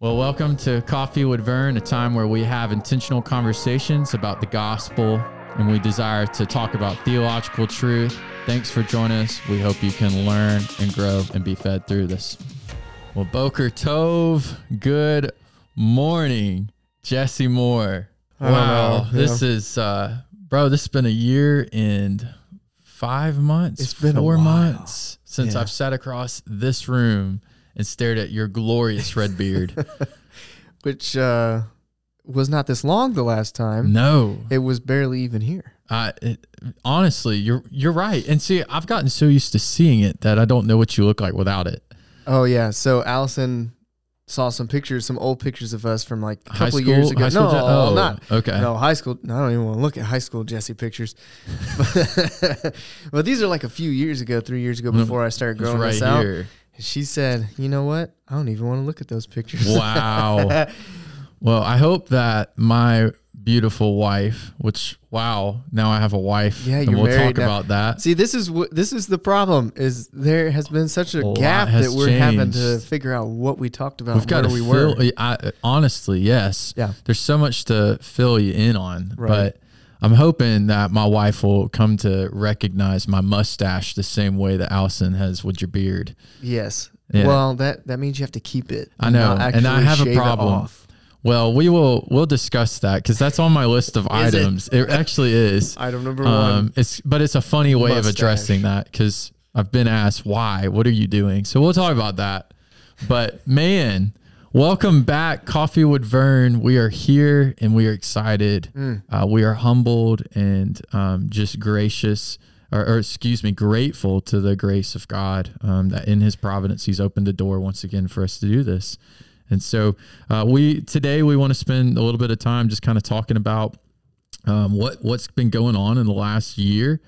Well, welcome to Coffee with Vern, a time where we have intentional conversations about the gospel and we desire to talk about theological truth. Thanks for joining us. We hope you can learn and grow and be fed through this. Well, Boker Tove, good morning, Jesse Moore. Wow, this is, uh, bro, this has been a year and five months, It's been four months since Yeah. I've sat across this room and stared at your glorious red beard. which uh, was not this long the last time. no, It was barely even here. I it, honestly, you're you're right. And see, I've gotten so used to seeing it that I don't know what you look like without it. Oh yeah, so Allison saw some pictures, some old pictures of us from like a couple school, years ago. no, Je- oh, not okay. no high school. No, I don't even want to look at high school Jesse pictures. but these are like a few years ago, three years ago, Mm, before I started growing right this out. here. She said, "You know what? I don't even want to look at those pictures." Wow. well, I hope that my beautiful wife, which wow, now I have a wife. Yeah, you're we'll married talk now. about that. See, this is what this is the problem. Is there has been such a, A gap that we're having to figure out what we talked about. We've got to we fill. were. I, honestly, yes. Yeah. There's so much to fill you in on, Right. but I'm hoping that my wife will come to recognize my mustache the same way that Allison has with your beard. Yes. Yeah. Well, that that means you have to keep it. I know, and I have a problem. Well, we will we'll discuss that because that's on my list of Is it? items. It? actually is. Item number one. Um, it's but it's a funny way of addressing that because I've been asked why. What are you doing? So we'll talk about that. But man, welcome back, Coffee with Vern. We are here and we are excited. Mm. Uh, we are humbled and um, just gracious. Or, or excuse me, grateful to the grace of God um, that in His providence He's opened the door once again for us to do this. And so uh, we today we want to spend a little bit of time just kind of talking about um, what what's been going on in the last year.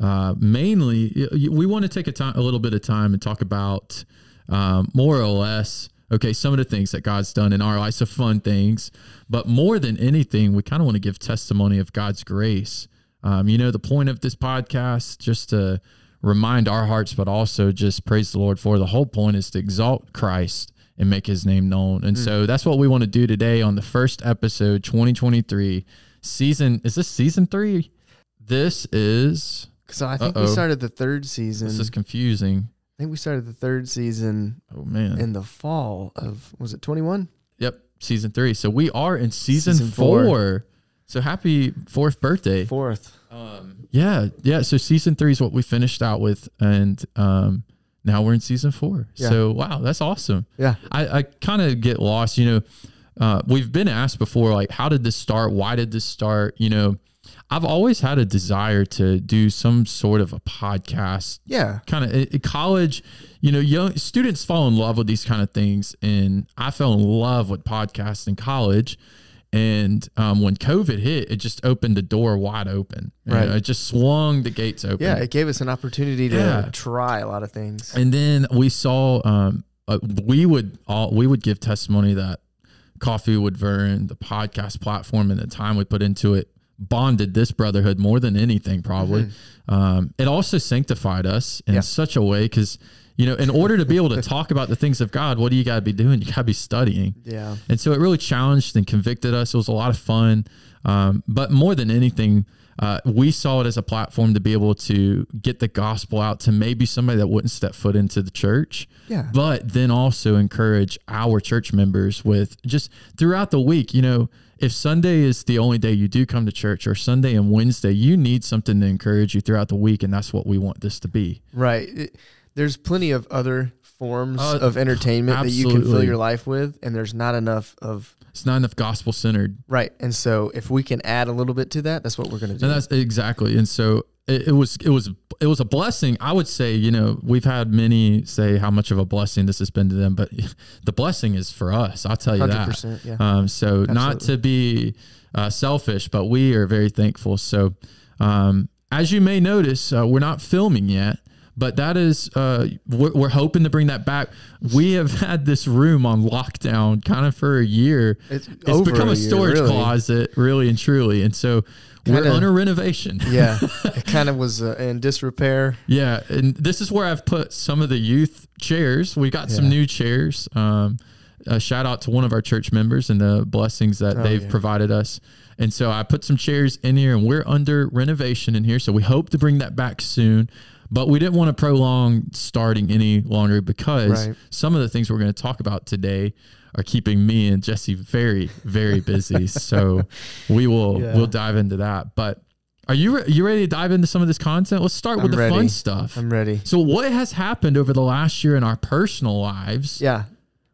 Uh, mainly, we want to take a time, a little bit of time, and talk about um, more or less. Okay, some of the things that God's done in our lives, some fun things, but more than anything, we kind of want to give testimony of God's grace. Um, you know, the point of this podcast, just to remind our hearts, but also just praise the Lord for the whole point is to exalt Christ and make his name known. And so that's what we want to do today on the first episode, 2023 season. Is this season three? This is, Because I think Uh-oh. we started the third season. this is confusing. I think we started the third season Oh man. in the fall of was it 21? yep. Season three. So we are in season, Season four. four. So happy fourth birthday. Fourth. Um, yeah, yeah. So season three is what we finished out with, and um, now we're in season four. Yeah. So wow, that's awesome. Yeah. I, I kind of get lost. You know, uh, we've been asked before, like, how did this start? Why did this start? You know, I've always had a desire to do some sort of a podcast. Yeah. Kind of college, you know, young students fall in love with these kind of things, and I fell in love with podcasts in college. And um, when COVID hit, it just opened the door wide open. Right. it just swung the gates open. Yeah. It gave us an opportunity to Yeah. try a lot of things. And then we saw um, uh, we would all we would give testimony that Coffee would Vern, the podcast platform, and the time we put into it bonded this brotherhood more than anything. Probably, um, it also sanctified us in Mm-hmm. Yeah. such a way because you know, in order to be able to talk about the things of God, what do you got to be doing? You got to be studying. Yeah. And so it really challenged and convicted us. It was a lot of fun. Um, but more than anything, uh, we saw it as a platform to be able to get the gospel out to maybe somebody that wouldn't step foot into the church, Yeah. but then also encourage our church members with just throughout the week. You know, if Sunday is the only day you do come to church or Sunday and Wednesday, you need something to encourage you throughout the week. And that's what we want this to be. Right. It- there's plenty of other forms Uh, of entertainment that you can fill your life with, and there's not enough of It's not enough gospel centered. right. And so if we can add a little bit to that, that's what we're gonna do. And that's exactly. And so it, it was it was it was a blessing. I would say, you know, we've had many say how much of a blessing this has been to them, but the blessing is for us. I'll tell you that. Yeah. Um, so not to be uh, selfish, but we are very thankful. So um, as you may notice, uh, we're not filming yet. But that is, uh, we're, we're hoping to bring that back. We have had this room on lockdown kind of for a year. It's It's become a, a year, storage really. closet, really and truly. And so we're Kinda- under renovation. yeah. It kind of was uh, in disrepair. Yeah, and this is where I've put some of the youth chairs. We got some new chairs. Um, a shout out to one of our church members and the blessings that Oh, they've yeah. provided us. And so I put some chairs in here and we're under renovation in here. So we hope to bring that back soon. But we didn't want to prolong starting any longer because Right. some of the things we're going to talk about today are keeping me and Jesse very, very busy. so we will Yeah. we'll dive into that. But are you re- you ready to dive into some of this content? Let's start with I'm the ready. fun stuff. I'm ready. so what has happened over the last year in our personal lives? Yeah.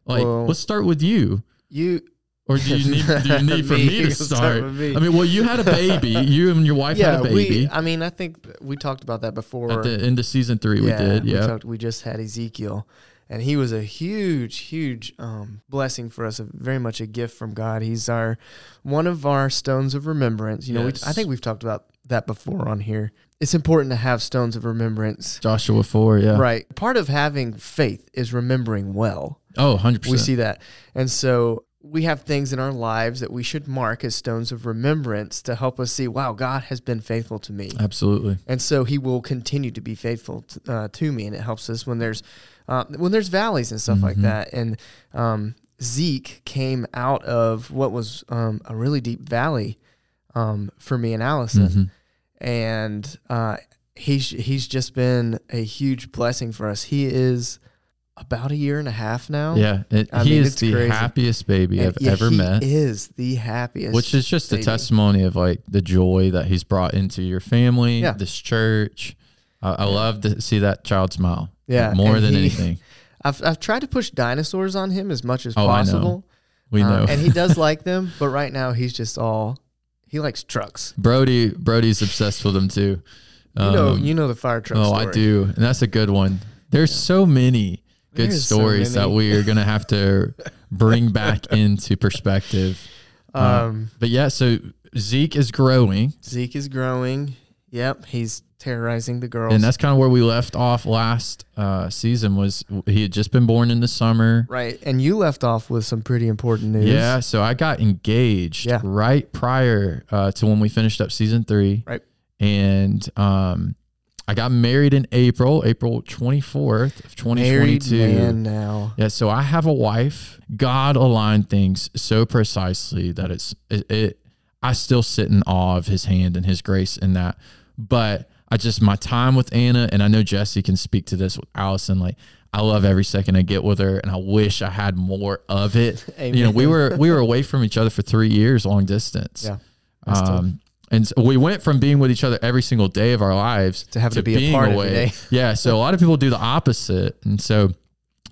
Like well- let's start with you. You Or do you need do you need for Me. me to start me. I mean, well, you had a baby. You and your wife yeah, had a baby we I mean, I think we talked about that before. at the end of season three. yeah, we did. We, Yeah. talked, we just had Ezekiel, and he was a huge, huge um, blessing for us. A, very much a gift from God. He's our one of our stones of remembrance. You know, we, I think we've talked about that before on here. It's important to have stones of remembrance. Joshua four. Yeah. Right. Part of having faith is remembering well. Oh, 100%. We see that. And so we have things in our lives that we should mark as stones of remembrance to help us see, wow, God has been faithful to me. Absolutely. And so he will continue to be faithful to, uh, to me. And it helps us when there's, uh, when there's valleys and stuff like Mhm. that. And um, Zeke came out of what was um, a really deep valley um, for me and Allison. Mhm. And uh, he's, he's just been a huge blessing for us. He is about a year and a half now. Yeah. It, he mean, is the crazy. happiest baby And I've yeah, ever he met. is the happiest. which is just a testimony of like the joy that he's brought into your family, Yeah. this church. I, I love to see that child smile. Yeah, more and than he- anything. I've, I've tried to push dinosaurs on him as much as Oh, I know. possible. We Uh, know. and he does like them, but right now he's just all he likes trucks. Brody, Brody's obsessed with them too. You know, Um, you know the fire truck. oh, story. I do, and that's a good one. There's so many good There's so stories that we are gonna have to bring back into perspective. Um, But yeah, so Zeke is growing, Zeke is growing. Yep, he's terrorizing the girls. and that's kind of where we left off last uh, season. Was he had just been born in the summer? right. And you left off with some pretty important news. Yeah, so I got engaged Yeah. right prior uh, to when we finished up season three. Right. And um, I got married in April, April 24th of 2022. married 2022. man now. Yeah, so I have a wife. God aligned things so precisely that it's it, it I still sit in awe of his hand and his grace in that. But I just my time with Anna and I know Jesse can speak to this with Allison like I love every second I get with her and I wish I had more of it. You know, we were we were away from each other for 3 years long distance. Yeah. Um and so we went from being with each other every single day of our lives To having to be apart every day. yeah. So a lot of people do the opposite. And so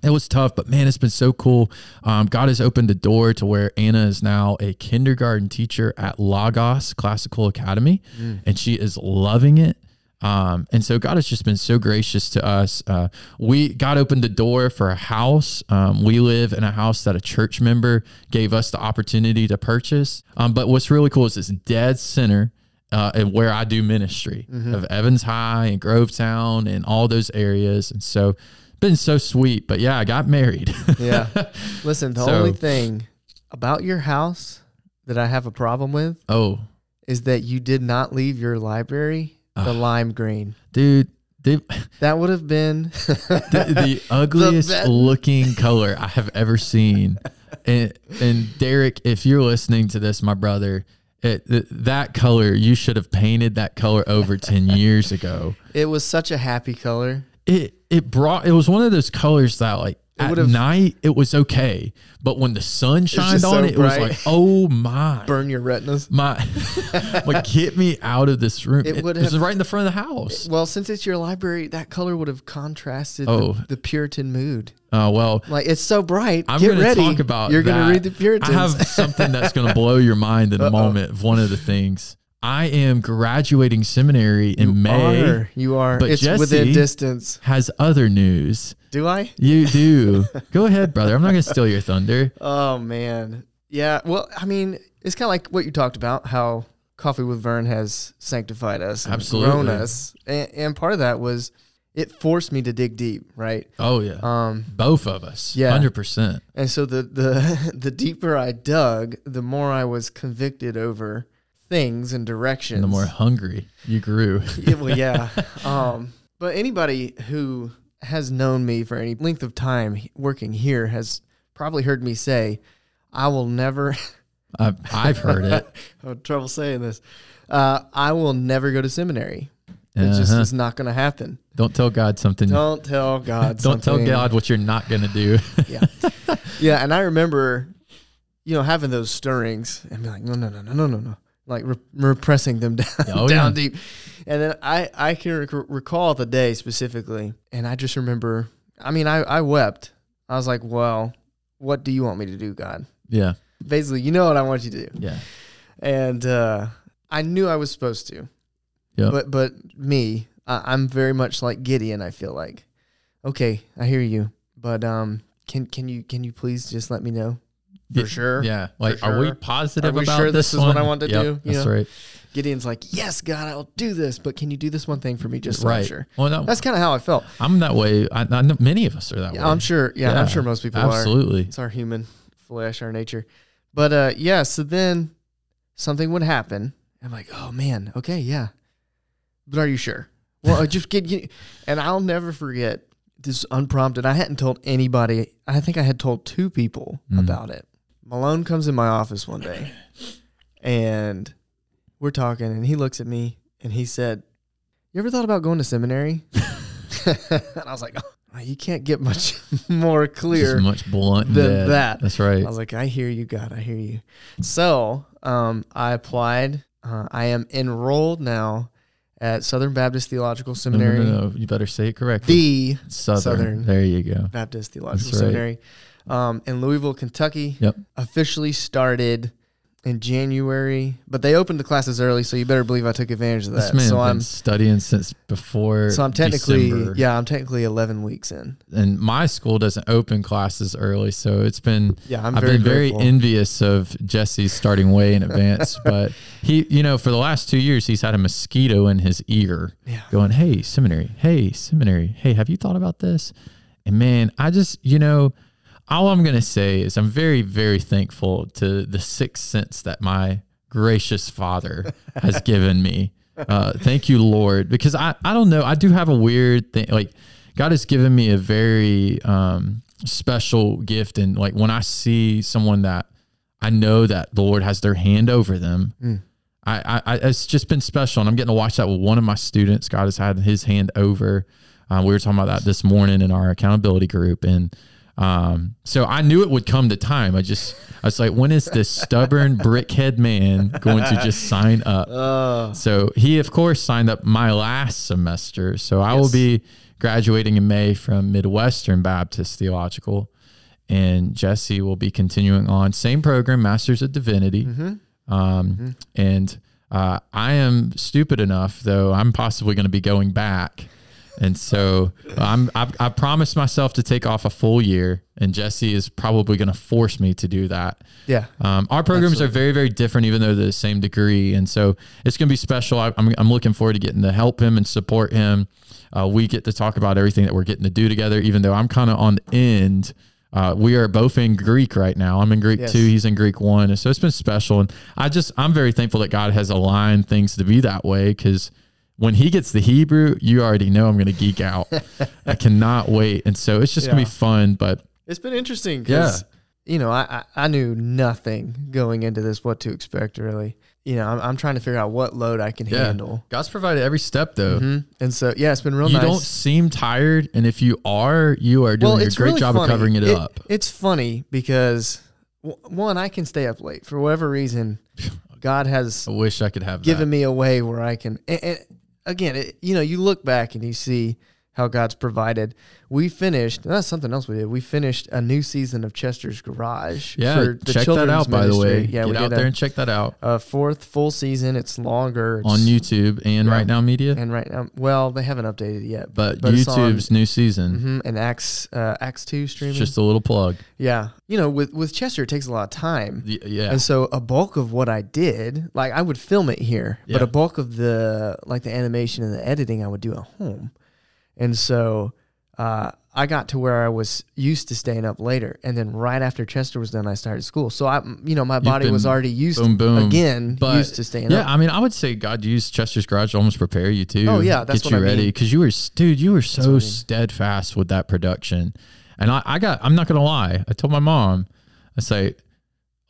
it was tough, but man, it's been so cool. Um, God has opened the door to where Anna is now a kindergarten teacher at Lagos Classical Academy, Mm. and she is loving it. Um, and so God has just been so gracious to us. Uh, we God opened the door for a house. Um, we live in a house that a church member gave us the opportunity to purchase. Um, but what's really cool is it's dead center uh, and where I do ministry Mm-hmm. of Evans High and Grovetown and all those areas. And so been so sweet. But yeah, I got married. Yeah. Listen, the So- only thing about your house that I have a problem with oh, is that you did not leave your library the lime green. dude. They, That would have been the, the ugliest best- looking color I have ever seen. And, and Derek, if you're listening to this, my brother, it, th- that color, you should have painted that color over 10 years ago. it was such a happy color. It, it brought, it was one of those colors that like at night it was okay. But when the sun shined on so it, it was like, oh my. Burn your retinas. my like get me out of this room. It It, would was have- right in the front of the house. Well, since it's your library, that color would have contrasted Oh. the, the Puritan mood. Oh well, Like it's so bright. I'm going to talk about. You're gonna read the Puritans. I have something that's going to blow your mind in a Uh-oh. moment. Of one of the things I am graduating seminary in you May. Are, you are. But it's Jesse- within distance. Has other news. Do I? You do. Go ahead, brother. I'm not going to steal your thunder. Oh man. Yeah. Well, I mean, it's kind of like what you talked about. How Coffee with Vern has sanctified us, and Absolutely. grown us, and, and part of that was it forced me to dig deep, right? Oh yeah, Um, both of us. yeah. hundred percent. And so the the the deeper I dug, the more I was convicted over things and directions. And the more hungry you grew. Yeah, well, yeah. Um, but anybody who has known me for any length of time working here has probably heard me say, I will never, I've, I've heard it. I have trouble saying this, uh, I will never go to seminary. It just Uh-huh. is not going to happen. Don't tell God something. Don't, tell God. Don't tell tell. God what you're not going to do. Yeah. yeah. And I remember, you know, having those stirrings and be like, no, no, no, no, no, no, no. Like re- repressing them down, Oh, down yeah. deep. And then I, I can rec- recall the day specifically. And I just remember, I mean, I, I wept. I was like, well, what do you want me to do, God? yeah. Basically, you know what I want you to do. Yeah. And uh, I knew I was supposed to. Yeah. But but me, I, I'm very much like Gideon. I feel like, okay, I hear you, but um, can can you can you please just let me know for sure? Yeah. Like, For are we positive Are we about sure this is what? I want to Yep, do? You That's know? right. Gideon's like, yes, God, I'll do this, but can you do this one thing for me, just so I'm right. sure? Well, no, That's kind of how I felt. I'm that way. I, I many of us are that way. Yeah, I'm sure. Yeah, Yeah, I'm sure most people are. Absolutely. It's our human flesh, our nature. But uh, yeah, so then something would happen. I'm like, oh man, okay, yeah. But are you sure? Well, I just get you. And I'll never forget this unprompted. I hadn't told anybody. I think I had told two people Mm. about it. Malone comes in my office one day, and we're talking, and he looks at me and he said, "You ever thought about going to seminary?" and I was like, oh, "You can't get much more clear." Much blunt than than that. That's right. I was like, I hear you, God. I hear you. So um, I applied. Uh, I am enrolled now at Southern Baptist Theological No, no, Seminary, no, no. You better say it correctly. the Southern. Southern. There you go. Baptist Theological right. Seminary um, in Louisville, Kentucky. Yep. Officially started in January, but they opened the classes early, so you better believe I took advantage of This that. man So been I'm studying since before. so I'm technically December. yeah I'm technically 11 weeks in. And my school doesn't open classes early, so it's been Yeah, I'm I've very been very grateful. envious of Jesse starting way in advance. but he, you know, for the last two years, he's had a mosquito in his ear Yeah. going, Hey, seminary. Hey, seminary. Hey, have you thought about this? And man, I just, you know, all I'm going to say is I'm very, very thankful to the sixth sense that my gracious father has given me. Uh, thank you, Lord, because I, I don't know. I do have a weird thing. Like God has given me a very, um, special gift. And like when I see someone that I know that the Lord has their hand over them, Mm. I, I, I, it's just been special. And I'm getting to watch that with one of my students. God has had his hand over. Uh, we were talking about that this morning in our accountability group. And, um, so I knew it would come to time. I just, I was like, when is this stubborn brickhead man going to just sign up? Uh, So he, of course, signed up my last semester. So I will be graduating in May from Midwestern Baptist Theological, and Jesse will be continuing on same program, Masters of Divinity. mhm. Um, And uh, I am stupid enough, though I'm possibly going to be going back. And so I'm I've, I promised myself to take off a full year, and Jesse is probably going to force me to do that. Yeah. Um, our programs are very, very different, even though they're the same degree, and so it's going to be special. I, I'm, I'm looking forward to getting to help him and support him. Uh, we get to talk about everything that we're getting to do together, even though I'm kind of on the end. Uh, we are both in Greek right now. I'm in Greek Yes. two. He's in Greek one, and so it's been special. And I just, I'm very thankful that God has aligned things to be that way because when he gets the Hebrew, you already know I'm going to geek out. I cannot wait, and so it's just going to be fun. But It's been interesting because, you know, I, I, I knew nothing going into this, what to expect really. You know, I'm, I'm trying to figure out what load I can Yeah. handle. God's provided every step, though. hmm And so, yeah, it's been real you nice. don't seem tired, and if you are, you are doing a great really job funny. of covering it, up. It's funny because, w- one, I can stay up late for whatever reason. God has I wish I could have given that. me a way where I can. And, and again, it, you know, you look back and you see how God's provided. We finished. That's something else we did. We finished a new season of Chester's Garage. Yeah, for the check that out. By the way, yeah, get out there a, and check that out a fourth full season. It's longer it's, on YouTube and Yeah. Right Now Media. And right now, well, they haven't updated it yet, but, but it's on- YouTube's new season, hmm and Acts uh, two streaming. just a little plug. yeah, you know, with with Chester, it takes a lot of time. Y- Yeah, And so a bulk of what I did, like I would film it here, but a bulk of the like the animation and the editing I would do at home. And so uh, I got to where I was used to staying up later, and then right after Chester was done, I started school. So I, you know, my body was already used boom, boom. again, But, used to staying up. yeah. up. I mean, I would say God used Chester's Garage to almost prepare you too. Oh, yeah, that's get what you I ready because you were, dude, you were I so mean. steadfast with that production. And I, I got, I'm not going to lie. I told my mom, I say,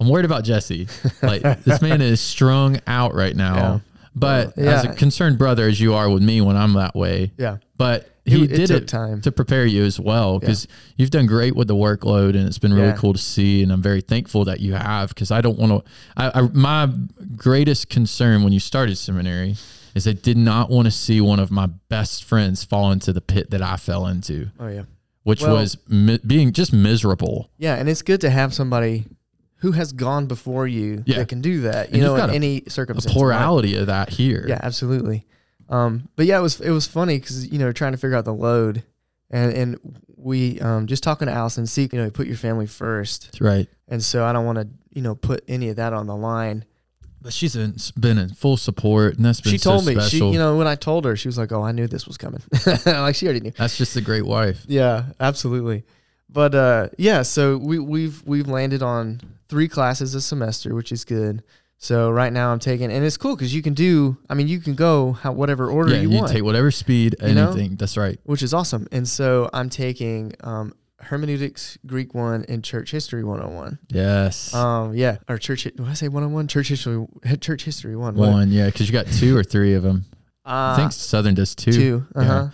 I'm worried about Jesse. Like this man is strung out right now. Yeah. But Well, as a concerned brother, as you are with me when I'm that way, Yeah. but he It- it did took it time. to prepare you as well because you've done great with the workload and it's been really Yeah. cool to see and i'm very thankful that you have because i don't want to I, I my greatest concern when you started seminary is i did not want to see one of my best friends fall into the pit that i fell into Oh yeah. which Well- was mi- being just miserable Yeah, and it's good to have somebody who has gone before you Yeah. that can do that. You you've know, in any the circumstance. plurality of that here Yeah, absolutely. Um, but yeah, it was it was funny because you know trying to figure out the load, and and we um just talking to Allison, see you know put your family first, right and so I don't want to you know put any of that on the line. but she's been, been in full support and that's been She told so me she you know when I told her she was like, oh, I knew this was coming, like she already knew. that's just a great wife Yeah, absolutely. But uh, yeah, so we we've we've landed on three classes a semester, which is good. So right now I'm taking, and it's cool because you can do. I mean, you can go how, whatever order yeah you, you want, take whatever speed You know? anything that's right which is awesome. And so I'm taking um, hermeneutics, Greek one, and church history 101. yes Um, yeah, or church. What did I say 101? Church history. Church history one. One, yeah, because you got two or three of them. I Uh, think Southern does two. two. Uh Yeah.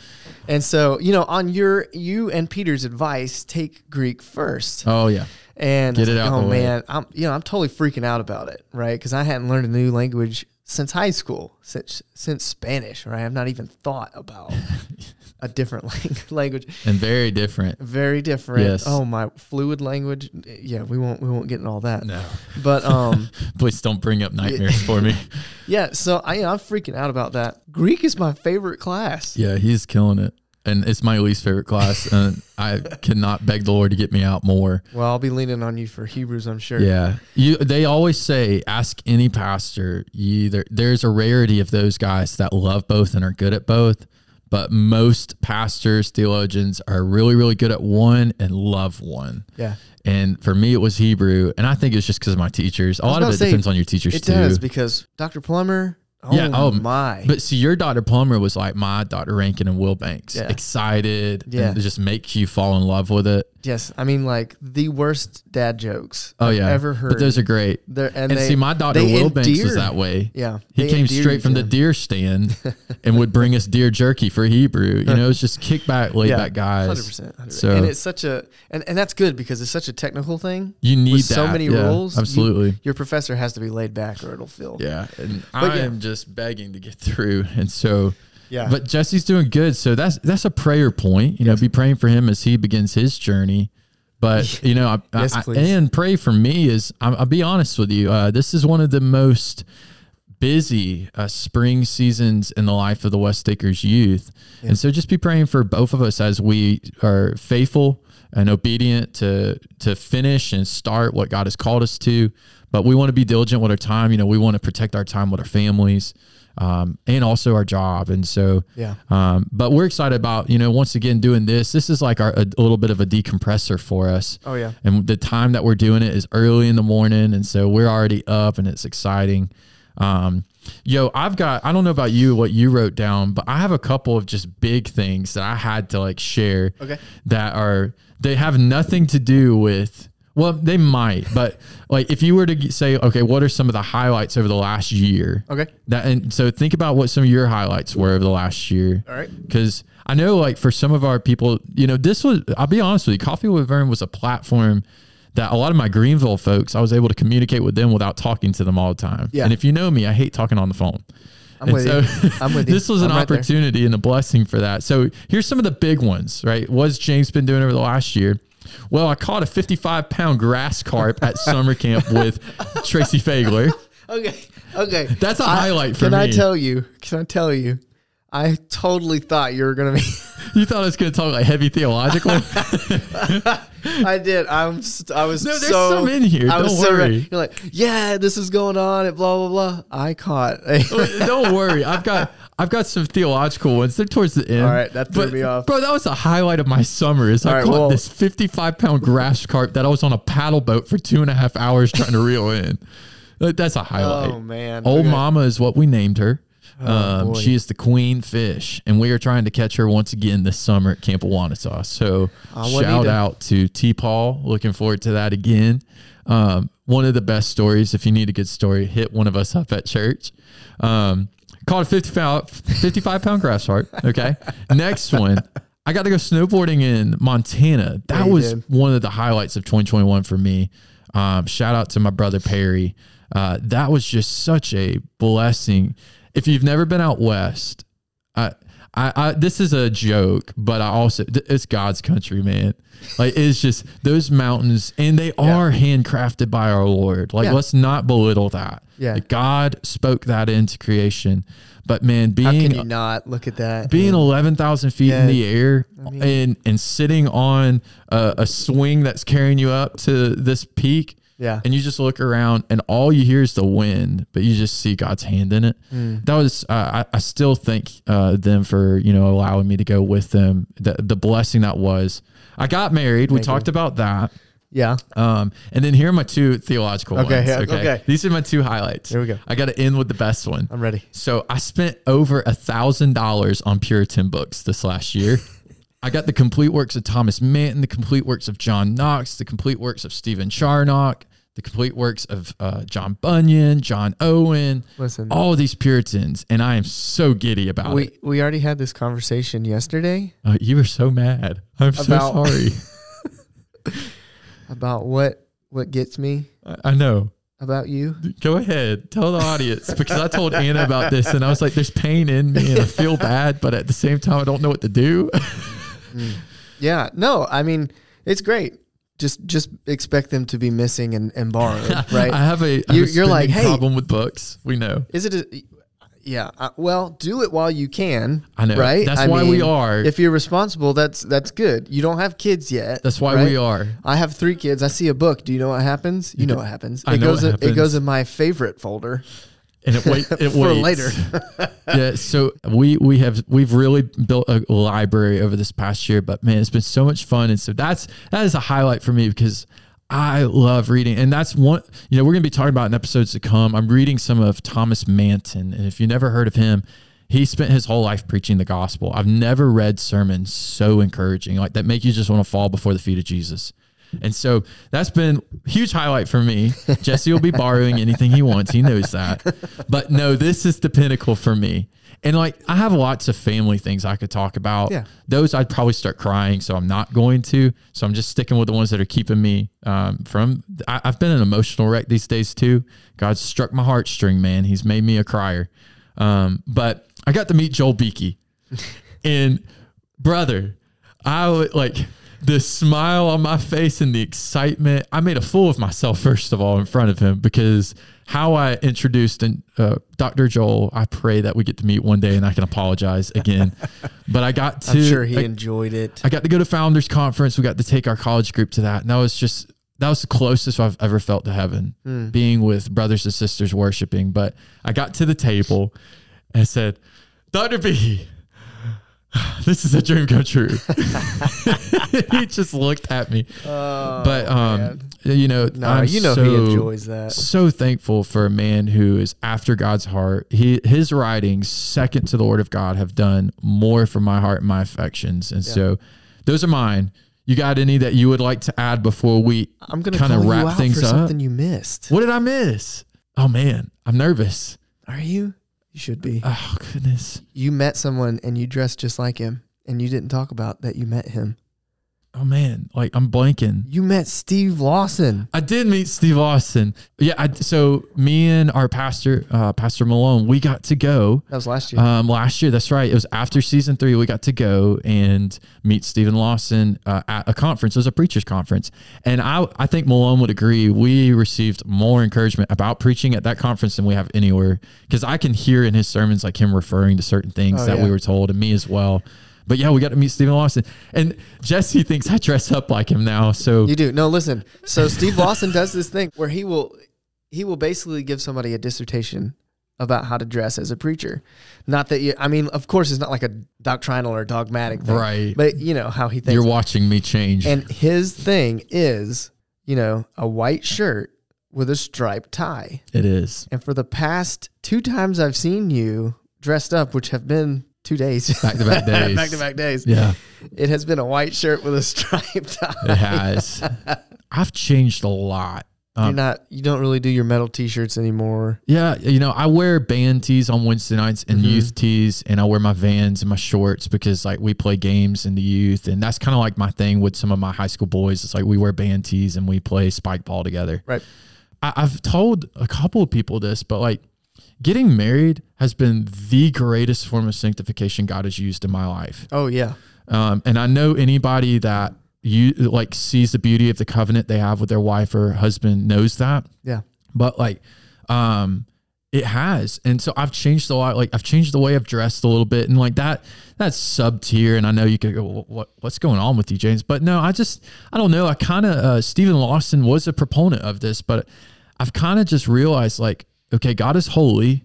And so you know, on your you and Peter's advice, take Greek first. Oh yeah, And Get I it like, out oh the way. man, I'm you know I'm totally freaking out about it, right? Because I hadn't learned a new language since high school, since since Spanish, right? I've not even thought about a different language. and very different. Very different. Yes. Oh my fluid language. Yeah, we won't we won't get in all that. No, But um, please don't bring up nightmares for me. yeah. So i i'm freaking out about that. Greek is my favorite class. Yeah, he's killing it, and it's my least favorite class, and I cannot beg the Lord to get me out more. Well, I'll be leaning on you for Hebrews, I'm sure. Yeah, you. They always say, ask any pastor. You either there's a rarity of those guys that love both and are good at both, but most pastors, theologians are really, really good at one and love one. Yeah. And for me, it was Hebrew, and I think it's just because of my teachers. A lot of it say, depends on your teachers It too. does because Dr. Plummer. Oh, Yeah, oh, um, my. But see, your Dr. Plummer was like my Dr. Rankin and Will Banks. Yeah. Excited. Yeah. And just makes you fall in love with it. yes, I mean like the worst dad jokes Oh, I've yeah. ever heard. But those are great. They're- and, And, they, see, my Dr. they Will Banks was that way. Yeah, He came straight from to the deer stand and would bring us deer jerky for Hebrew. You know, it's just kick back, laid back guys. Hundred percent. So- and it's such a and, and that's good because it's such a technical thing. You need With so many Yeah, rules, you- Absolutely. Your professor has to be laid back or it'll feel. yeah. And But I yeah. am just begging to get through. And so Yeah. But Jesse's doing good, so that's that's a prayer point. You know, be praying for him as he begins his journey. But you know, I, Yes, I- and pray for me is I'm, I'll be honest with you. Uh, this is one of the most busy uh, spring seasons in the life of the West Acres youth, and so just be praying for both of us as we are faithful and obedient to to finish and start what God has called us to. But we want to be diligent with our time. You know, we want to protect our time with our families um, and also our job. And so, Yeah. um, but we're excited about, you know, once again, doing this. This is like our, a, little bit of a decompressor for us. Oh yeah. And the time that we're doing it is early in the morning. And so we're already up and it's exciting. Um, yo, I've got, I don't know about you, what you wrote down, but I have a couple of just big things that I had to like share Okay. that are, they have nothing to do with, well, they might, but like if you were to say, okay, what are some of the highlights over the last year? Okay. That and so think about what some of your highlights were over the last year. All right. Because I know, like for some of our people, you know, this was. I'll be honest with you, Coffee with Vern was a platform that a lot of my Greenville folks, I was able to communicate with them without talking to them all the time. Yeah. And if you know me, I hate talking on the phone. I'm And with you. I'm with you. this was an right there. opportunity and a blessing for that. So here's some of the big ones, right? What's James been doing over the last year? Well, I caught a 55 pound grass carp at summer camp with Tracy Fagler. Okay. Okay. That's a I- highlight for can me. Can I tell you? Can I tell you? I totally thought you were gonna be. You thought I was going to talk like heavy theological? I did. I'm. St- I was No, there's so. some in here. I was Don't so worry. ready. You're like, yeah, this is going on. And blah blah blah. I caught. Don't worry. I've got I've got some theological ones. They're towards the end. All right, that threw But, me off. Bro, that was a highlight of my summer. Is I All right, caught well- this 55 pound grass carp that I was on a paddle boat for two and a half hours trying to reel in. That's a highlight. oh man. Old Okay. Mama is what we named her. Oh, um, she is the queen fish, and we are trying to catch her once again this summer at Camp Awanata. So what shout out to T Paul. Looking forward to that again. Um, one of the best stories. If you need a good story, hit one of us up at church. Um, caught a 55, 55 pound grass carp. Okay. Next one. I got to go snowboarding in Montana. That Yeah, was did. one of the highlights of 2021 for me. Um, shout out to my brother Perry. Uh, that was just such a blessing. If you've never been out west, I, I, I, this is a joke, but I also it's God's country, man. Like it's just those mountains, and they are handcrafted by our Lord. Like Yeah. let's not belittle that. Yeah. Like, God spoke that into creation, but man, How can you being not look at that? being eleven thousand feet Yeah. in the air mean- and and sitting on a, a swing that's carrying you up to this peak, yeah. and you just look around and all you hear is the wind, but you just see God's hand in it. Mm. That was uh, I, I still thank uh, them for you know allowing me to go with them. The the blessing that was. I got married. We Thank you. talked about that. Yeah. Um, and then here are my two theological Okay, ones. yeah, Okay? okay. these are my two highlights. Here we go. I got to end with the best one. I'm ready. So I spent over a thousand dollars on Puritan books this last year. I got the complete works of Thomas Manton, the complete works of John Knox, the complete works of Stephen Charnock, the complete works of uh, John Bunyan, John Owen, Listen. all these Puritans, and I am so giddy about we it. we already had this conversation yesterday Uh, you were so mad. I'm so sorry. about what what gets me I, I know. about you. Go ahead, tell the audience because I told Anna about this, and I was like, "There's pain in me, and I feel bad, but at the same time, I don't know what to do." Yeah. No, I mean it's great. Just just expect them to be missing and, and borrowed, right? I have a, You- you're like, "Hey." problem with books. We know. Is it a yeah, uh, well, do it while you can. I know. right? That's I why we are. If you're responsible, that's that's good. You don't have kids yet. That's why right? we are. I have three kids. I see a book. Do you know what happens? You know what happens. I it know goes. what happens. It goes in my favorite folder And it wait. It for waits. later. yeah. So we we have we've really built a library over this past year, but man, it's been so much fun, and so that's that is a highlight for me because I love reading, and that's one. You know, we're gonna be talking about in episodes to come. I'm reading some of Thomas Manton, and if you never heard of him. He spent his whole life preaching the gospel. I've never read sermons so encouraging, like that make you just want to fall before the feet of Jesus. And so that's been a huge highlight for me. Jesse will be borrowing anything he wants. He knows that. But no, this is the pinnacle for me. And like I have lots of family things I could talk about. Yeah. Those I'd probably start crying, so I'm not going to. So I'm just sticking with the ones that are keeping me um, from. I, I've been an emotional wreck these days too. God struck my heartstring, man. He's made me a crier. Um, but I got to meet Joel Beeke, and brother, I would like the smile on my face and the excitement. I made a fool of myself first of all in front of him because how I introduced and uh, Dr. Joel. I pray that we get to meet one day and I can apologize again. but I got to. I'm sure he I, enjoyed it. I got to go to Founders Conference. We got to take our college group to that, and that was just that was the closest I've ever felt to heaven, being with brothers and sisters worshiping. But I got to the table and I said, "Dr. B, this is a dream come true." he just looked at me, Oh, but um, man. you know, no, I'm you know so, he enjoys that. so thankful for a man who is after God's heart. He his writings, second to the Word of God, have done more for my heart and my affections. And so those are mine. You got any that you would like to add before we I'm gonna kind of wrap things for up? something you missed. What did I miss? Oh man, I'm nervous. Are you? You should be. Oh goodness. You met someone and you dressed just like him, and you didn't talk about that you met him. Oh man, like I'm blanking. You met Steve Lawson. I did meet Steve Lawson. Yeah, I, so me and our pastor, uh, Pastor Malone, we got to go That was last year. Um, last year, that's right. It was after season three. We got to go and meet Stephen Lawson uh, at a conference. It was a preachers conference, and I I think Malone would agree. We received more encouragement about preaching at that conference than we have anywhere because I can hear in his sermons like him referring to certain things Oh, that yeah. we were told, and me as well. But yeah, we got to meet Stephen Lawson, and Jesse thinks I dress up like him now. So You do. No, listen. So Steve Lawson does this thing where he will he will basically give somebody a dissertation about how to dress as a preacher. Not that you I mean, of course it's not like a doctrinal or dogmatic thing. Right. But you know how he thinks. you're watching me change. and his thing is, you know, a white shirt with a striped tie. it is. And for the past two times I've seen you dressed up, which have been two days, Back to back days. back to back days. Yeah, It has been a white shirt with a striped tie. it has. I've changed a lot. You're Um, not. You don't really do your metal T-shirts anymore. Yeah, you know, I wear band tees on Wednesday nights and Mhm. youth tees, and I wear my vans and my shorts because like we play games in the youth, and that's kind of like my thing with some of my high school boys. It's like we wear band tees and we play spike ball together. Right. I, I've told a couple of people this, but like getting married has been the greatest form of sanctification God has used in my life. Oh yeah. Um, and I know anybody that you like sees the beauty of the covenant they have with their wife or husband knows that. Yeah. But like, um, it has, and so I've changed a lot. Like I've changed the way I've dressed a little bit, and like that, that's sub tier. And I know you could go, "Well, what what's going on with you, James? But no, I just I don't know. I kind of uh, Stephen Lawson was a proponent of this, but I've kind of just realized like, okay, God is holy.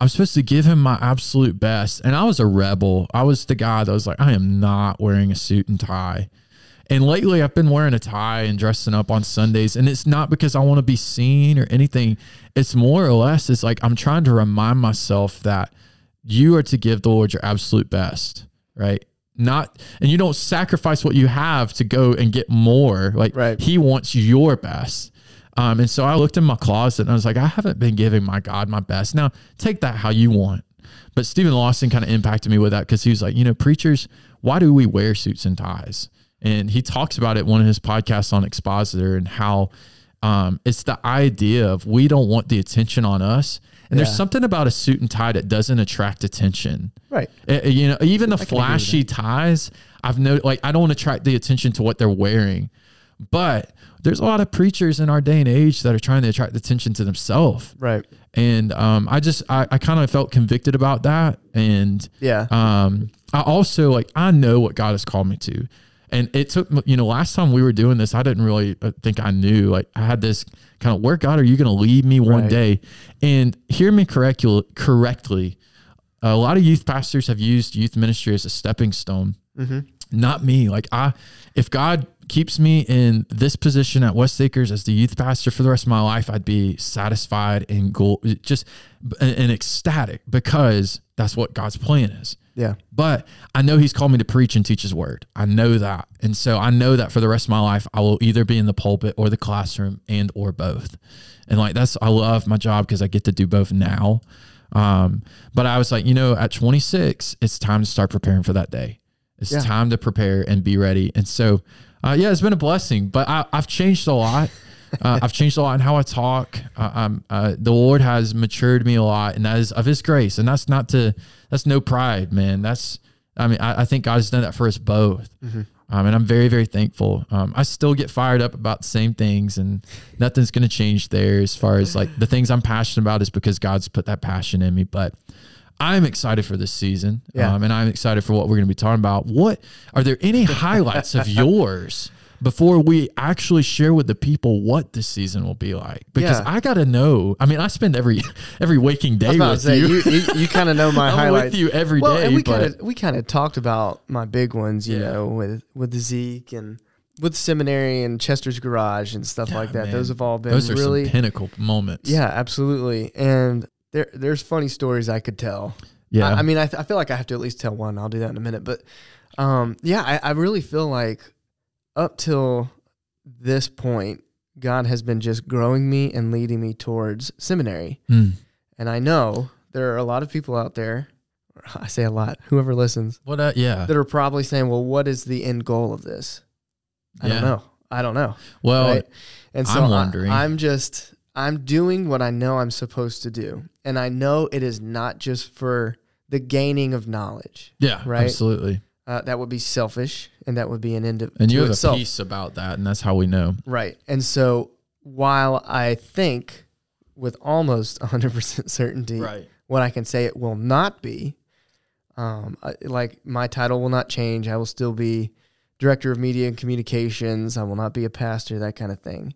I'm supposed to give him my absolute best. And I was a rebel. I was the guy that was like, I am not wearing a suit and tie. And lately I've been wearing a tie and dressing up on Sundays. And it's not because I want to be seen or anything. It's more or less, it's like I'm trying to remind myself that you are to give the Lord your absolute best, right? Not, and you don't sacrifice what you have to go and get more. Like, Right. He wants your best. Um, and so I looked in my closet and I was like, I haven't been giving my God my best. Now, take that how you want. But Stephen Lawson kind of impacted me with that because he was like, you know, preachers, why do we wear suits and ties? And he talks about it in one of his podcasts on Expositor and how um, it's the idea of we don't want the attention on us. And there's something about a suit and tie that doesn't attract attention. Right. Uh, you know, even the flashy ties, I've noticed like I don't want to attract the attention to what they're wearing, but there's a lot of preachers in our day and age that are trying to attract attention to themselves, Right. and um, I just I, I kind of felt convicted about that, and Yeah. um, I also like I know what God has called me to, and it took you know last time we were doing this, I didn't really uh, think I knew. Like I had this kind of where God are you going to lead me one Right. day? And hear me correct correctly. A lot of youth pastors have used youth ministry as a stepping stone. mm-hmm. Not me. Like I, if God keeps me in this position at West Acres as the youth pastor for the rest of my life, I'd be satisfied and go just and, and ecstatic because that's what God's plan is. Yeah. But I know he's called me to preach and teach his word. I know that. And so I know that for the rest of my life I will either be in the pulpit or the classroom and or both. And like that's I love my job because I get to do both now. Um, but I was like, you know, at 26, it's time to start preparing for that day. It's Yeah. time to prepare and be ready. And so, uh, yeah, it's been a blessing, but I, I've changed a lot. Uh, I've changed a lot in how I talk. Uh, uh, the Lord has matured me a lot, and that is of His grace. And that's not to, that's no pride, man. That's, I mean, I, I think God has done that for us both. Um, and I'm very, very thankful. Um, I still get fired up about the same things, and nothing's going to change there as far as like the things I'm passionate about is because God's put that passion in me. But I'm excited for this season, Yeah. um, and I'm excited for what we're going to be talking about. What are there any highlights of yours before we actually share with the people what this season will be like? Because Yeah. I got to know. I mean, I spend every every waking day with say you. you. You, you, kind of know my I'm highlights. with you every day. well, and we kind of we kind of talked about my big ones, you Yeah. know, with with Zeke and with seminary and Chester's Garage and stuff Yeah, like that. man. Those have all been those are really some pinnacle moments. yeah, absolutely. And there there's funny stories I could tell. yeah. I, I mean, I, th- I feel like I have to at least tell one. I'll do that in a minute. But um, yeah, I, I really feel like up till this point, God has been just growing me and leading me towards seminary. Mm. And I know there are a lot of people out there, I say a lot, whoever listens, What? Uh, yeah. that are probably saying, well, what is the end goal of this? I Yeah. don't know. I don't know. Well, right? And so I'm I- wondering. I'm just, I'm doing what I know I'm supposed to do. And I know it is not just for the gaining of knowledge. yeah, right? absolutely. Uh, that would be selfish and that would be an end of, And you have itself. a peace about that, and that's how we know. Right. And so while I think with almost 100% certainty what I can say it will not be, um, I- like my title will not change. I will still be director of media and communications. I will not be a pastor, that kind of thing.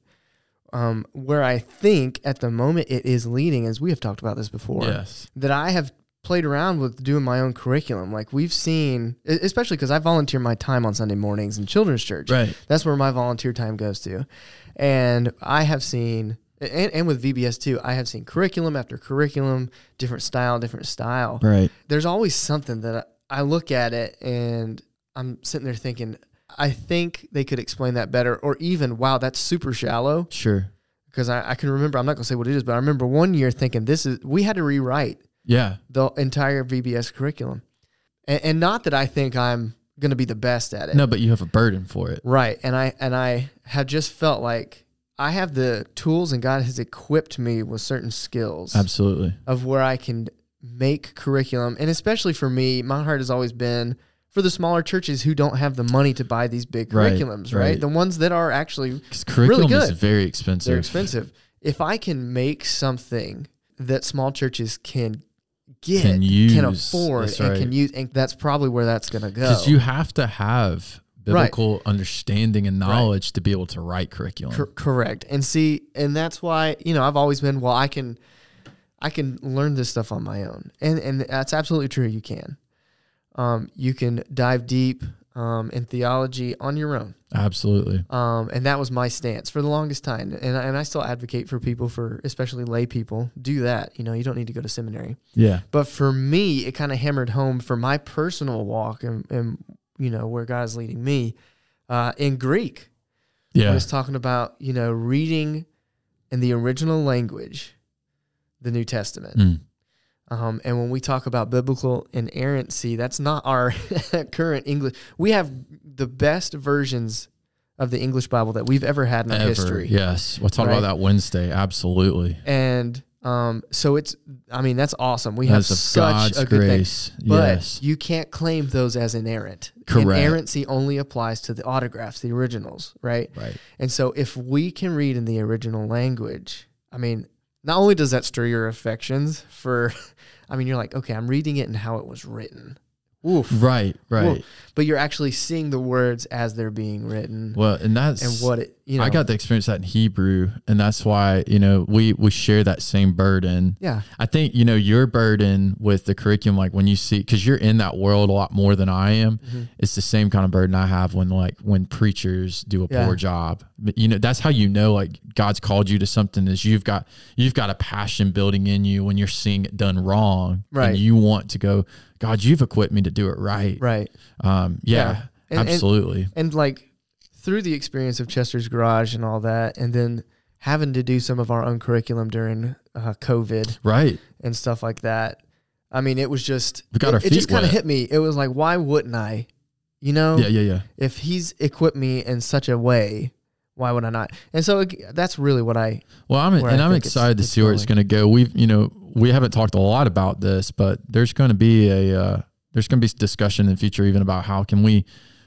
Um, where I think at the moment it is leading, as we have talked about this before, Yes. that I have played around with doing my own curriculum. Like we've seen, especially because I volunteer my time on Sunday mornings in children's church. Right. That's where my volunteer time goes to. And I have seen, and, and with VBS too, I have seen curriculum after curriculum, different style, different style. Right. There's always something that I, I look at it and I'm sitting there thinking, I think they could explain that better, or even, wow, that's super shallow. Sure. Because I, I can remember, I'm not gonna say what it is, but I remember one year thinking this is we had to rewrite Yeah. the entire VBS curriculum, and, and not that I think I'm gonna be the best at it. No, but you have a burden for it. Right. And I and I have just felt like I have the tools and God has equipped me with certain skills Absolutely. of where I can make curriculum. And especially for me, my heart has always been for the smaller churches who don't have the money to buy these big Right, curriculums, right? right. The ones that are actually curriculum is good. very expensive. they're expensive. If I can make something that small churches can get, Can can, afford, and right. can use, and that's probably where that's going to go. Because you have to have Right. biblical understanding and knowledge to be able to write curriculum. Cor- correct. And see, and that's why you know I've always been well. I can, I can learn this stuff on my own, and and that's absolutely true. You can, um, you can dive deep um, in theology on your own, Absolutely. um, and that was my stance for the longest time. And I- and I still advocate for people, for especially lay people, do that. You know, you don't need to go to seminary. Yeah. But for me, it kind of hammered home for my personal walk and, and you know where God's leading me uh, in Greek. Yeah. I was talking about, you know, reading in the original language, the New Testament. Mm. Um, and when we talk about biblical inerrancy, that's not our current English. We have the best versions of the English Bible that we've ever had in our Ever. history. Yes. We'll talk Right. about that Wednesday. Absolutely. And um, so it's, I mean, that's awesome. We have That's of such God's a good thing. grace. But yes. you can't claim those as inerrant. Correct. Inerrancy only applies to the autographs, the originals, right? Right. And so if we can read in the original language, I mean, not only does that stir your affections for, I mean, you're like, okay, I'm reading it and how it was written. Oof. Right. Right. But you're actually seeing the words as they're being written Well, and that's and what it, you know. I got to experience that in Hebrew, and that's why you know we we share that same burden. Yeah. I think you know your burden with the curriculum, like when you see, because you're in that world a lot more than I am. Mhm. It's the same kind of burden I have when like when preachers do a Yeah. poor job. But you know that's how you know like God's called you to something is you've got you've got a passion building in you when you're seeing it done wrong, Right. And you want to go, God, you've equipped me to do it right. Right. Um, yeah, Yeah. And- and- absolutely. And like through the experience of Chester's Garage and all that, and then having to do some of our own curriculum during uh, COVID right. and stuff like that. I mean, it was just We got it, our it just kind of hit me. It was like, why wouldn't I? You know, Yeah, yeah, yeah. if he's equipped me in such a way, why would I not? And so that's really what I Well, I'm and I it's- excited to see where it's going to go. We've you know we haven't talked a lot about this, but there's going to be a uh, there's going to be discussion in the future even about how can we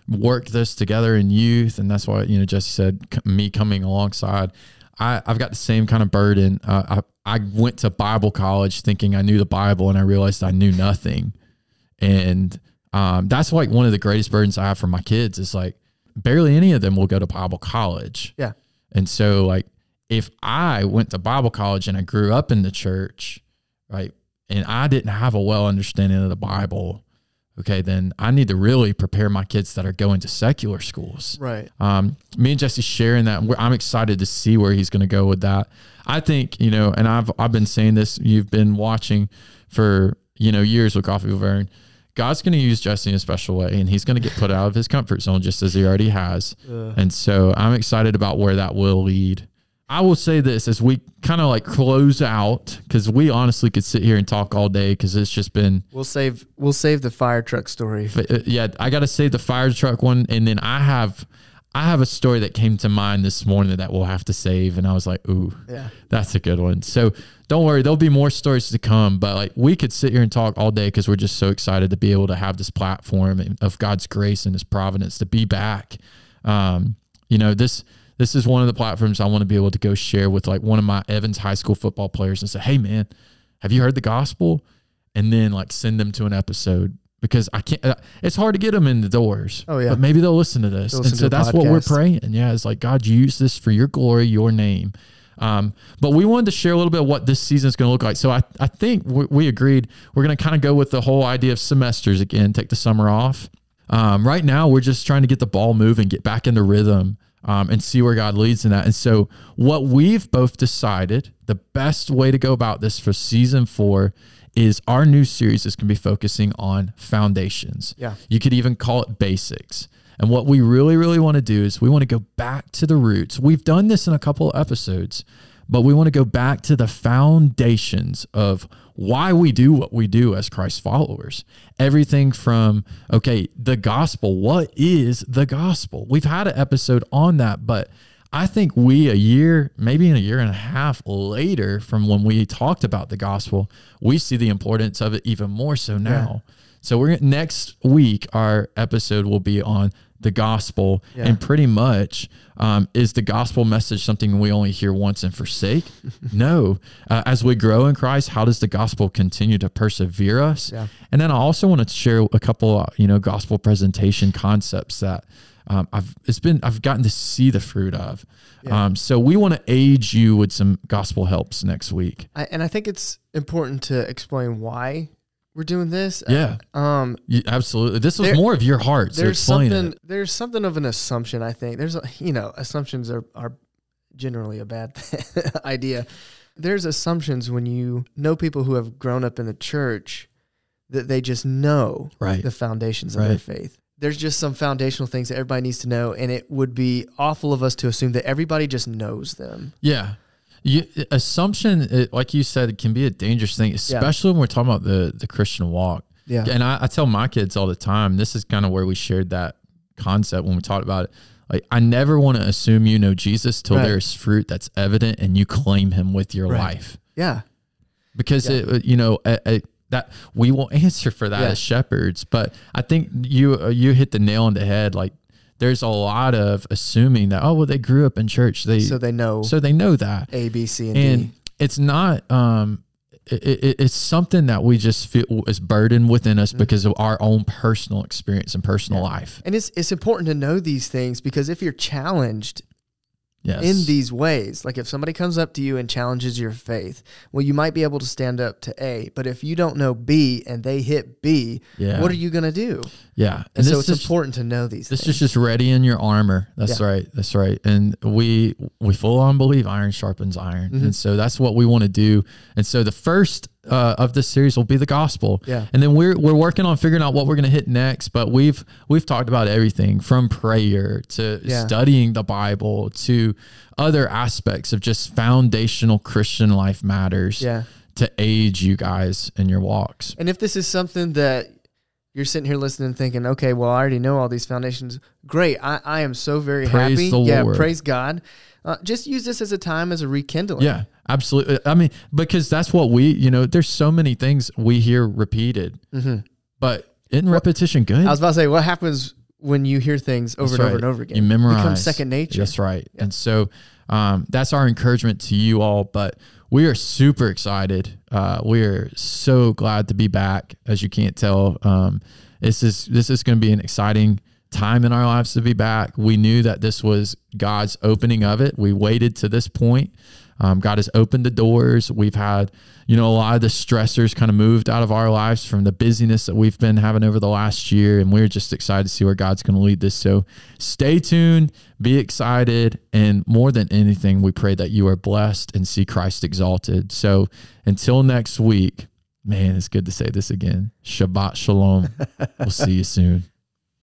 work this together in youth, and that's why you know Jesse said c- me coming alongside. I I've got the same kind of burden. Uh, I I went to Bible college thinking I knew the Bible, and I realized I knew nothing, and um, that's like one of the greatest burdens I have for my kids is like barely any of them will go to Bible college. Yeah. And so like if I went to Bible college and I grew up in the church, right, and I didn't have a well understanding of the Bible, okay, then I need to really prepare my kids that are going to secular schools. right. Um, me and Jesse sharing that. I'm excited to see where he's going to go with that. I think you know, and I've I've been saying this. You've been watching for you know years with Coffee Aaron. God's going to use Jesse in a special way, and he's going to get put out of his comfort zone just as he already has. Uh, And so I'm excited about where that will lead. I will say this as we kind of like close out because we honestly could sit here and talk all day because it's just been we'll save we'll save the fire truck story. uh, yeah, I got to save the fire truck one, and then I have, I have a story that came to mind this morning that we'll have to save, and I was like, ooh, Yeah. that's a good one. So don't worry, there'll be more stories to come. But like we could sit here and talk all day because we're just so excited to be able to have this platform of God's grace and His providence to be back. Um, you know this. This is one of the platforms I want to be able to go share with like one of my Evans High School football players and say, "Hey, man, have you heard the gospel?" And then like send them to an episode because I can't. uh, It's hard to get them in the doors. Oh, yeah. but maybe they'll listen to this, They'll and so that's what we're praying. Yeah, it's like God, use this for your glory, your name. Um, but we wanted to share a little bit of what this season is going to look like. So I, I think we, we agreed we're going to kind of go with the whole idea of semesters again, take the summer off. Um, right now, we're just trying to get the ball moving, get back into rhythm. Um, and see where God leads in that. And so, what we've both decided the best way to go about this for season four is our new series is going to be focusing on foundations. Yeah. You could even call it basics. And what we really, really want to do is we want to go back to the roots. We've done this in a couple of episodes, but we want to go back to the foundations of why we do what we do as Christ followers. Everything from, okay, the gospel. What is the gospel? We've had an episode on that, but I think we, a year, maybe in a year and a half later from when we talked about the gospel, we see the importance of it even more so now. So we're next week, our episode will be on the gospel Yeah. and pretty much um, is the gospel message something we only hear once and forsake no uh, as we grow in christ how does the gospel continue to persevere us Yeah. and then i also want to share a couple uh, you know gospel presentation concepts that um, i've it's been i've gotten to see the fruit of Yeah. um, so we want to aid you with some gospel helps next week I, and I think it's important to explain why we're doing this. yeah Um, you, absolutely this was There- more of your heart so there's something. it. There's something of an assumption. I think there's a you know assumptions are are generally a bad idea. There's assumptions when you know people who have grown up in the church that they just know right the foundations of their faith. There's just some foundational things that everybody needs to know, and it would be awful of us to assume that everybody just knows them. Yeah. You, assumption, it, like you said, it can be a dangerous thing, especially when we're talking about the, the Christian walk. Yeah. And I, I tell my kids all the time, this is kind of where we shared that concept when we talked about it. Like, I never want to assume you know Jesus till Right. there's fruit that's evident and you claim him with your Right. life. Yeah. Because Yeah. it, you know, a, a, that we will answer for that Yeah. as shepherds. But I think you uh, you hit the nail on the head. Like, there's a lot of assuming that oh well they grew up in church they So they know so they know that A, B, C, and, and D. it's not um it, it, it's something that we just feel is burdened within us because of our own personal experience and personal Mm-hmm. Yeah. life And it's it's important to know these things because if you're challenged yes in these ways, like if somebody comes up to you and challenges your faith, well, you might be able to stand up to A, but if you don't know B and they hit B, yeah what are you gonna do? Yeah And, so it's is important to know these. this things. is just ready in your armor that's Yeah. right that's right and we we full on believe iron sharpens iron Mhm. and so that's what we want to do and so the first uh, of this series will be the gospel yeah, And then we're we're working on figuring out what we're going to hit next, but we've we've talked about everything from prayer to Yeah. studying the Bible to other aspects of just foundational Christian life matters yeah. to aid you guys in your walks. And if this is something that you're sitting here listening thinking, okay, well, I already know all these foundations. Great. I, I am so very Praise happy. the yeah, Lord. praise God. Uh, just use this as a time as a rekindling. Yeah, absolutely. I mean, because that's what we, you know, there's so many things we hear repeated, hmm but in repetition good? I was about to say, what happens when you hear things over That's and over and over again? You memorize. It becomes second nature. That's right. Yeah. And so um, that's our encouragement to you all. But we are super excited. Uh, we are so glad to be back. As you can't tell, um, this is this is going to be an exciting time in our lives to be back. We knew that this was God's opening of it. We waited to this point. Um, God has opened the doors. We've had, you know, a lot of the stressors kind of moved out of our lives from the busyness that we've been having over the last year. And we're just excited to see where God's going to lead this. So stay tuned, be excited. And more than anything, we pray that you are blessed and see Christ exalted. So until next week, man, it's good to say this again. Shabbat Shalom. we'll see you soon.